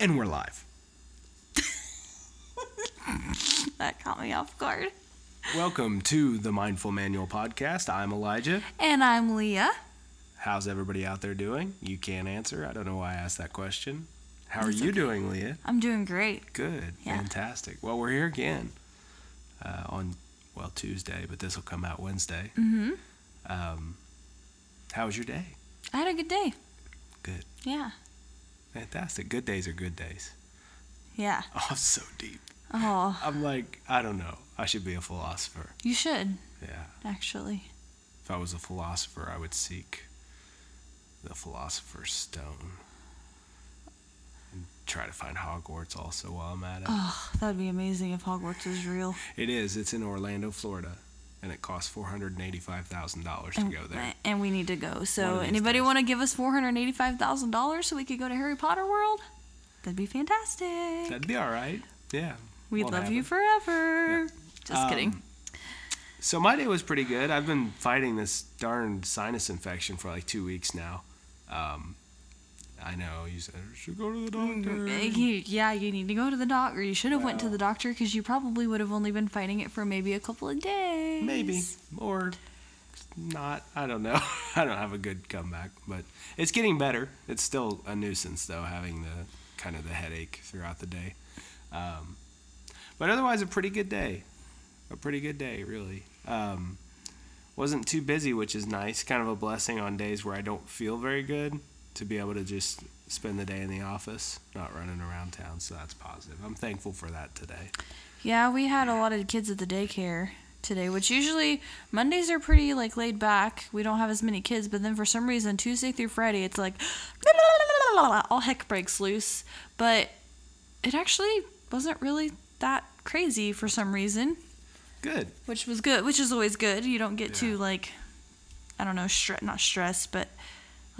And we're live. That caught me off guard. Welcome to the Mindful Manual Podcast. I'm Elijah. And I'm Leah. How's everybody out there doing? You can't answer. I don't know why I asked that question. How are That's you okay. doing, Leah? I'm doing great. Good. Yeah. Fantastic. Well, we're here again uh, on, well, Tuesday, but this will come out Wednesday. Mm-hmm. Um, how was your day? I had a good day. Good. Yeah. Fantastic. Good days are good days. Yeah. Oh, I'm so deep. Oh, I'm like, I don't know. I should be a philosopher. you should, Yeah. actually. If I was a philosopher, I would seek the philosopher's stone and try to find Hogwarts also while I'm at it. Oh, that'd be amazing if Hogwarts was real. It is. It's in Orlando, Florida, and it costs four hundred and eighty-five thousand dollars to go there. and we need to go. So, anybody want to give us $485,000 so we could go to Harry Potter World? That'd be fantastic. That'd be all right. Yeah. We'd won't love happen. you forever. Just kidding. Um, So my day was pretty good. I've been fighting this darn sinus infection for like two weeks now. Um, I know you said I should go to the doctor. Uh, you- yeah, you need to go to the doctor. You should have went to the doctor because you probably would have only been fighting it for maybe a couple of days. Maybe or not. I don't know. I don't have a good comeback, but it's getting better. It's still a nuisance though, having the kind of the headache throughout the day. Um, but otherwise, a pretty good day. A pretty good day, really. Um, wasn't too busy, which is nice. Kind of a blessing on days where I don't feel very good to be able to just spend the day in the office, not running around town. So that's positive. I'm thankful for that today. Yeah, we had a lot of kids at the daycare today, which usually Mondays are pretty like laid back. We don't have as many kids, but then for some reason Tuesday through Friday it's like all heck breaks loose. But it actually wasn't really that crazy for some reason, Good. which was good, which is always good. You don't get Yeah. too like I don't know, stre- not stressed, but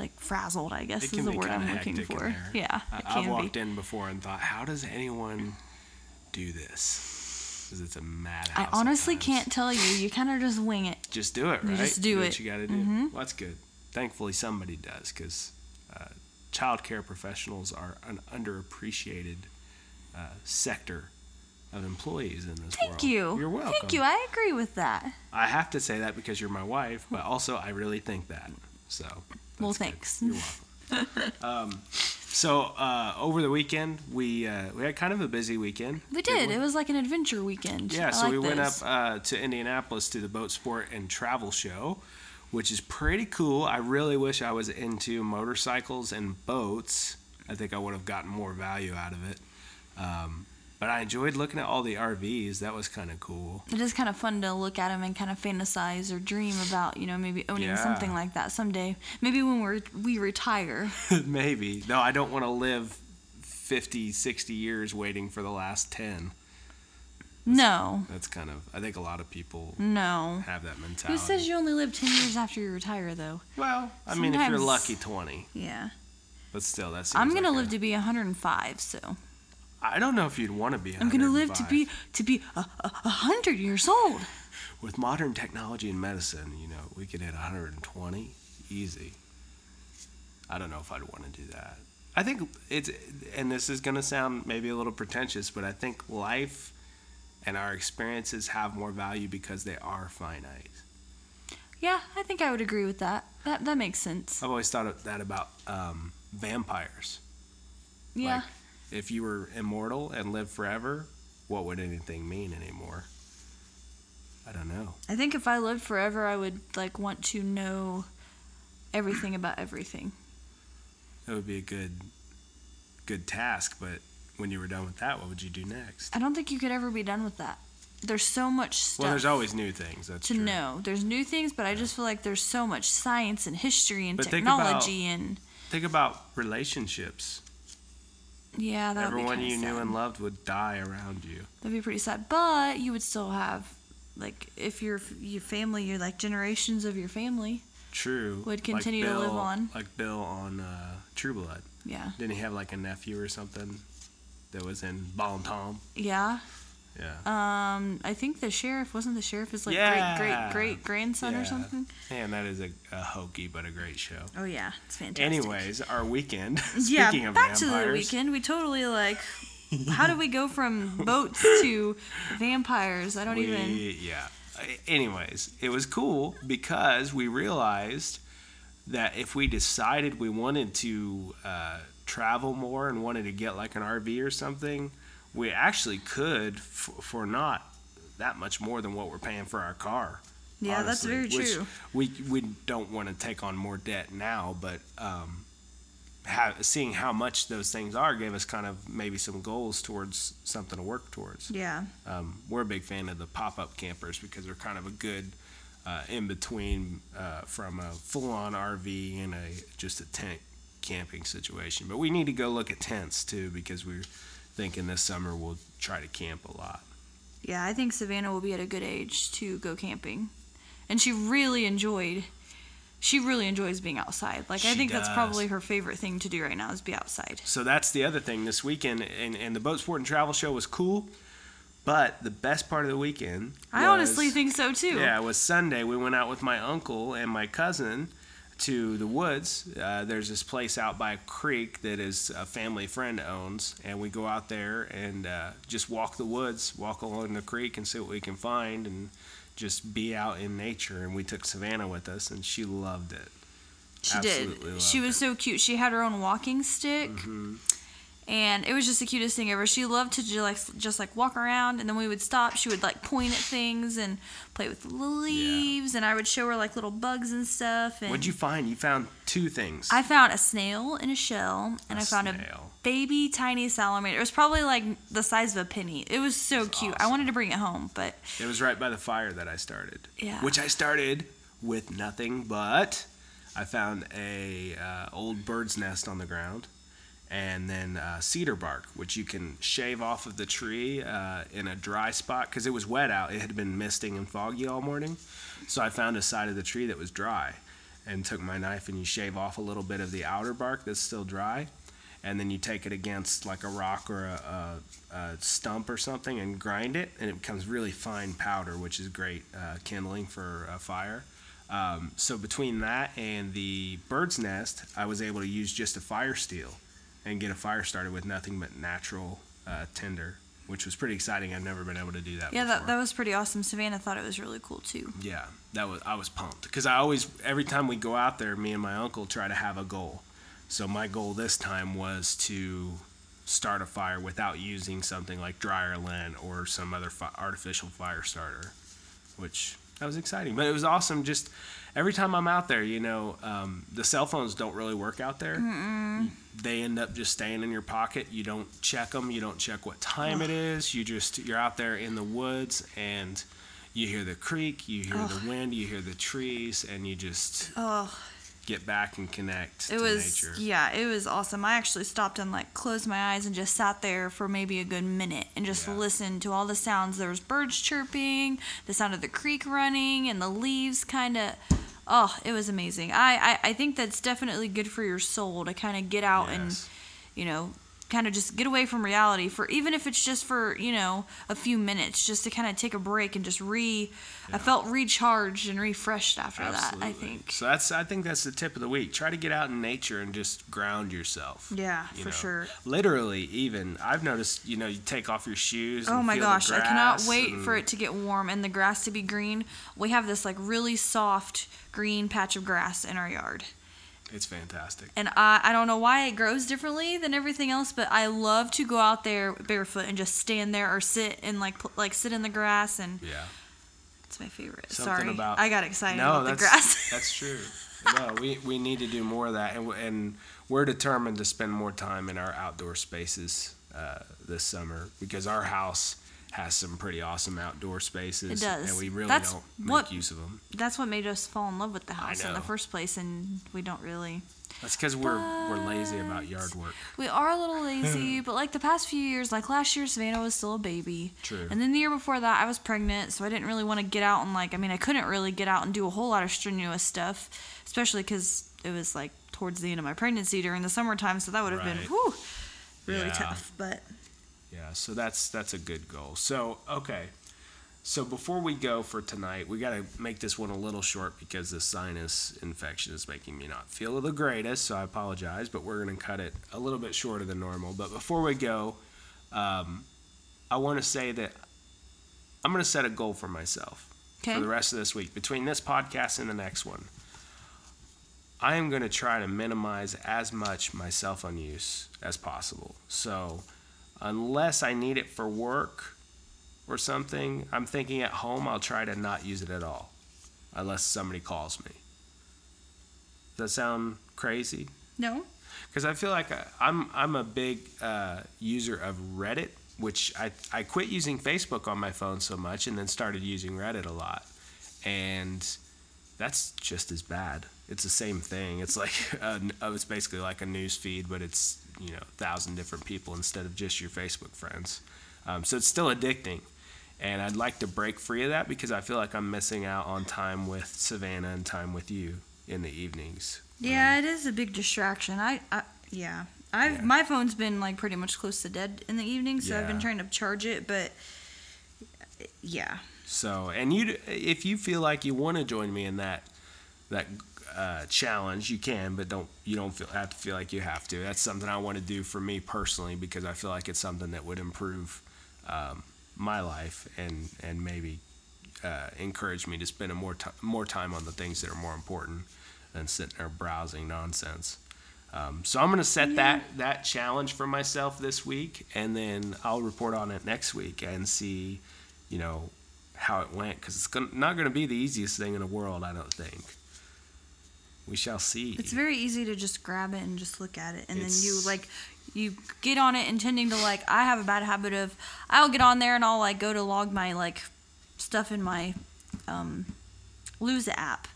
like frazzled, I guess is the word I'm looking for. Yeah, I've walked be. in before and thought, how does anyone do this? Because it's a madhouse. I honestly times. can't tell you. You kind of just wing it. Just do it, You just do what it. you got to do. Mhm. Well, that's good. Thankfully, somebody does because uh, childcare professionals are an underappreciated uh, sector of employees in this Thank world. you. You're welcome. Thank you. I agree with that. I have to say that because you're my wife, but also I really think that. So. Well, thanks. You're welcome. um, so uh, over the weekend, we uh, we had kind of a busy weekend. We did. one. It was like an adventure weekend. Yeah, I so like we went up uh, to Indianapolis to the Boat Sport and Travel Show, which is pretty cool. I really wish I was into motorcycles and boats. I think I would have gotten more value out of it. Um, but I enjoyed looking at all the RVs. That was kind of cool. It is kind of fun to look at them and kind of fantasize or dream about, you know, maybe owning Yeah. something like that someday. Maybe when we're we retire. Maybe. No, I don't want to live 50, 60 years waiting for the last 10. No, That's kind of, I think a lot of people no. have that mentality. Who says you only live ten years after you retire, though? Well, I mean, if you're lucky, 20. Yeah, But still, that's. I'm gonna live to be 105, so I don't know if you'd want to be. I'm gonna live to be to be a, a, a hundred years old. With modern technology and medicine, you know, we could hit 120 easy. I don't know if I'd want to do that. I think it's, and this is gonna sound maybe a little pretentious, but I think life and our experiences have more value because they are finite. Yeah, I think I would agree with that. That that makes sense. I've always thought of that about um, vampires. Yeah. Like, if you were immortal and lived forever, what would anything mean anymore? I don't know. I think if I lived forever, I would like want to know everything about everything. That would be a good, good task. But when you were done with that, what would you do next? I don't think you could ever be done with that. There's so much stuff Well, there's always new things. That's to true. know. There's new things, but I just feel like there's so much science and history and But think about- technology and Think about relationships. Yeah, that would be Everyone you sad. knew and loved would die around you. That'd be pretty sad. But you would still have like if your your family, your like generations of your family. True. Would Like continue to live on. Like Bill on uh, True Blood. Yeah. Didn't he have like a nephew or something that was in Bon Temps? Yeah. Yeah. Um, I think the sheriff wasn't the sheriff his like Yeah. great great great grandson Yeah. or something. Man, that is a, a hokey but a great show. Oh yeah, it's fantastic. Anyways, our weekend. yeah, Speaking of back vampires, to the weekend. We totally like. how do we go from boats to vampires? I don't we, even. Yeah. Anyways, it was cool because we realized that if we decided we wanted to uh, travel more and wanted to get like an RV or something, we actually could f- for not that much more than what we're paying for our car. Yeah, that's honestly, very which true. We we don't want to take on more debt now, but um, seeing how much those things are gave us kind of maybe some goals towards something to work towards. Yeah, Um, we're a big fan of the pop-up campers because they're kind of a good uh, in between uh, from a full-on RV and a just a tent camping situation. But we need to go look at tents too because we're thinking this summer we'll try to camp a lot. yeah. I think Savannah will be at a good age to go camping, and she really enjoyed. She really enjoys being outside. Like I She think that's probably her favorite thing to do right now is be outside. So that's the other thing this weekend, and, and the boat sport and travel show was cool. But the best part of the weekend, I honestly think so too. Yeah, it was Sunday. We went out with my uncle and my cousin to the woods. Uh, there's this place out by a creek that is a family friend owns, and we go out there and uh, just walk the woods, walk along the creek, and see what we can find, and just be out in nature. And we took Savannah with us, and she loved it. She Absolutely did. She was it. so cute. She had her own walking stick. Mhm. And it was just the cutest thing ever. She loved to just like, just like walk around, and then we would stop. She would like point at things and play with the leaves, and I would show her like little bugs and stuff. And What'd you find? You found two things. I found a snail in a shell, and A I found snail. a baby tiny salamander. It was probably like the size of a penny. It was so That's cute. I wanted to bring it home, but It was right by the fire that I started. Yeah. Which I started with nothing but I found a uh, old bird's nest on the ground, and then uh, cedar bark, which you can shave off of the tree uh, in a dry spot because it was wet out. It had been misting and foggy all morning, so I found a side of the tree that was dry, and took my knife and you shave off a little bit of the outer bark that's still dry. And then you take it against like a rock or a, a, a stump or something and grind it, and it becomes really fine powder, which is great uh, kindling for a fire. Um, so between that and the bird's nest, I was able to use just a fire steel and get a fire started with nothing but natural uh, tinder, which was pretty exciting. I've never been able to do that. yeah, before. that, that was pretty awesome. Savannah thought it was really cool too. Yeah, that was I was pumped because I always every time we go out there, me and my uncle try to have a goal. So my goal this time was to start a fire without using something like dryer lint or some other fi- artificial fire starter, which that was exciting. But it was awesome. Just every time I'm out there, you know, um, the cell phones don't really work out there. They end up just staying in your pocket. You don't check them. You don't check what time it is. You just you're out there in the woods and you hear the creek, you hear the wind, you hear the trees, and you just Oh, get back and connect it was nature. yeah, it was awesome. I actually stopped and like closed my eyes and just sat there for maybe a good minute and just Yeah. listened to all the sounds. There was birds chirping, the sound of the creek running, and the leaves kind of. Oh, it was amazing. I, I I think that's definitely good for your soul to kind of get out and you know kind of just get away from reality for even if it's just for you know a few minutes just to kind of take a break and just re i felt recharged and refreshed after that i think So that's I think that's the tip of the week. Try to get out in nature and just ground yourself. yeah you for know. sure Literally, even I've noticed. You know, you take off your shoes. oh and my feel the gosh i cannot wait and- for it to get warm and the grass to be green we have this like really soft green patch of grass in our yard It's fantastic. and I, I don't know why it grows differently than everything else, but I love to go out there barefoot and just stand there or sit and like like sit in the grass, and Yeah. it's my favorite. Something Sorry, about- I got excited No, about the that's grass. that's true. No, we, we need to do more of that, and, and we're determined to spend more time in our outdoor spaces uh, this summer because our house has some pretty awesome outdoor spaces. It does. and we really That's don't make what- use of them. That's what made us fall in love with the house in the first place, and we don't really. That's because we're we're lazy about yard work. We are a little lazy, but like the past few years, like last year, Savannah was still a baby. True. And then the year before that, I was pregnant, so I didn't really want to get out and like, I mean, I couldn't really get out and do a whole lot of strenuous stuff, especially because it was like towards the end of my pregnancy during the summertime, so that would have been Right. whew, really Yeah. tough. But Yeah, so that's that's a good goal. So okay, so before we go for tonight, we got to make this one a little short because the sinus infection is making me not feel the greatest. So I apologize, but we're gonna cut it a little bit shorter than normal. But before we go, um, I want to say that I'm gonna set a goal for myself Okay. for the rest of this week between this podcast and the next one. I am going to try to minimize as much my cell phone use as possible. So, unless I need it for work or something, I'm thinking at home I'll try to not use it at all, unless somebody calls me. Does that sound crazy? No. because I feel like I, I'm I'm a big uh, user of Reddit, which I I quit using Facebook on my phone so much, and then started using Reddit a lot, and that's just as bad. It's the same thing. It's like a, it's basically like a news feed, but it's you know a thousand different people instead of just your Facebook friends. Um, so it's still addicting, and I'd like to break free of that because I feel like I'm missing out on time with Savannah and time with you in the evenings. Yeah, it is a big distraction. I, I yeah. I've Yeah. my phone's been like pretty much close to dead in the evening, so I've been trying to charge it, but yeah. So, and you, if you feel like you want to join me in that that uh, challenge, you can, but don't you don't feel have to feel like you have to. That's something I want to do for me personally because I feel like it's something that would improve um, my life and and maybe uh, encourage me to spend a more ti more time on the things that are more important than sitting there browsing nonsense. Um, so I'm going to set that that challenge for myself this week, and then I'll report on it next week and see, you know, how it went because it's gon- not going to be the easiest thing in the world. I don't think. We shall see. It's very easy to just grab it and just look at it, and then you like you get on it intending to like. I have a bad habit of I'll get on there and I'll like go to log my like stuff in my um, Lose app,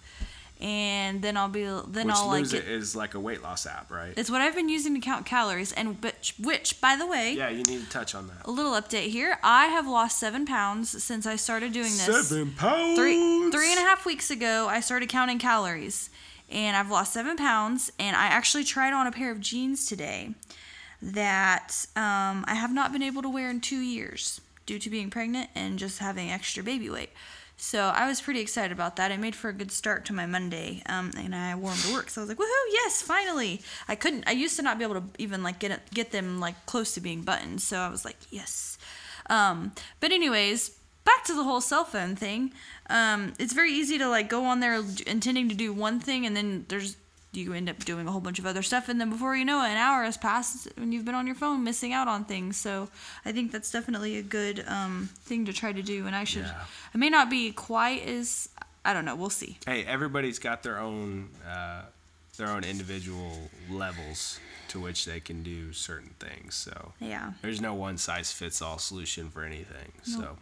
and then I'll be then Which I'll like Lose get, It is like a weight loss app, right? it's what I've been using to count calories, and which which by the way. Yeah, you need to touch on that. A little update here. I have lost seven pounds since I started doing this. Seven pounds. three three and a half weeks ago i started counting calories and i've lost seven pounds and i actually tried on a pair of jeans today that um, i have not been able to wear in two years due to being pregnant and just having extra baby weight. So i was pretty excited about that. It made for a good start to my monday um, and i wore them to work. So i was like woohoo yes finally. I couldn't i used to not be able to even like get get them like close to being buttoned. So i was like yes. Um, but anyways, back to the whole cell phone thing. Um, it's very easy to like go on there intending to do one thing, and then there's you end up doing a whole bunch of other stuff, and then before you know it, an hour has passed and you've been on your phone missing out on things. So I think that's definitely a good um, thing to try to do, and I should. Yeah. I may not be quite as I don't know. We'll see. Hey, everybody's got their own uh, their own individual levels to which they can do certain things. So Yeah. there's no one size fits all solution for anything. So,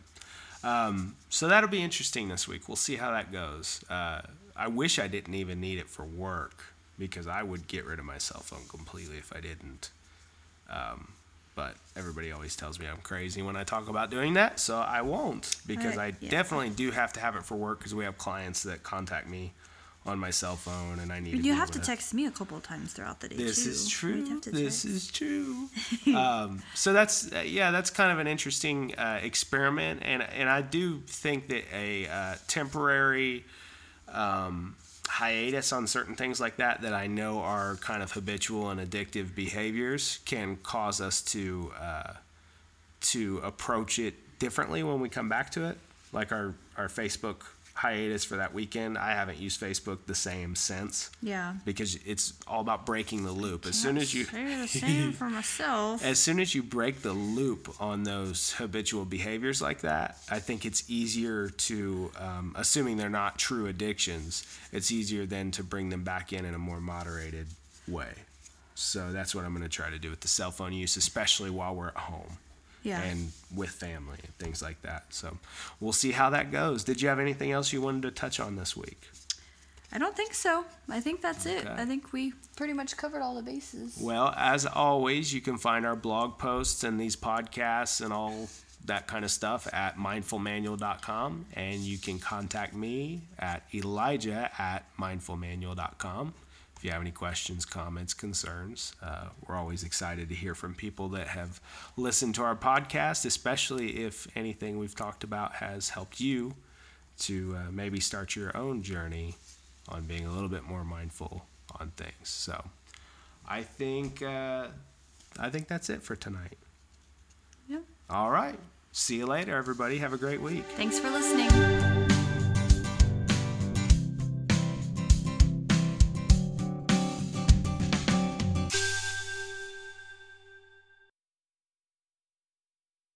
um, so that'll be interesting this week. We'll see how that goes. Uh, I wish I didn't even need it for work because I would get rid of my cell phone completely if I didn't. Um, but everybody always tells me I'm crazy when I talk about doing that, so I won't because Right, I yeah. definitely do have to have it for work because we have clients that contact me on my cell phone and I need. to You have to with text me a couple of times throughout the day This too. is true. This text. is true. um, so that's uh, yeah, that's kind of an interesting uh, experiment, and and I do think that a uh, temporary um, hiatus on certain things like that that I know are kind of habitual and addictive behaviors can cause us to uh, to approach it differently when we come back to it. Like our our Facebook hiatus for that weekend, I haven't used Facebook the same since Yeah. because it's all about breaking the loop. As soon as you the same for myself. as soon as you break the loop on those habitual behaviors like that, I think it's easier to, um, assuming they're not true addictions, it's easier then to bring them back in in a more moderated way. So that's what I'm going to try to do with the cell phone use, especially while we're at home Yeah. and with family and things like that. So we'll see how that goes. Did you have anything else you wanted to touch on this week? I don't think so. I think that's it. I think we pretty much covered all the bases. Well, as always, you can find our blog posts and these podcasts and all that kind of stuff at mindfulmanual.com. And you can contact me at elijah at mindfulmanual.com. if you have any questions, comments, concerns, uh, we're always excited to hear from people that have listened to our podcast, especially if anything we've talked about has helped you to uh, maybe start your own journey on being a little bit more mindful on things. So I think uh, I think that's it for tonight. Yep. All right. See you later, everybody. Have a great week. Thanks for listening.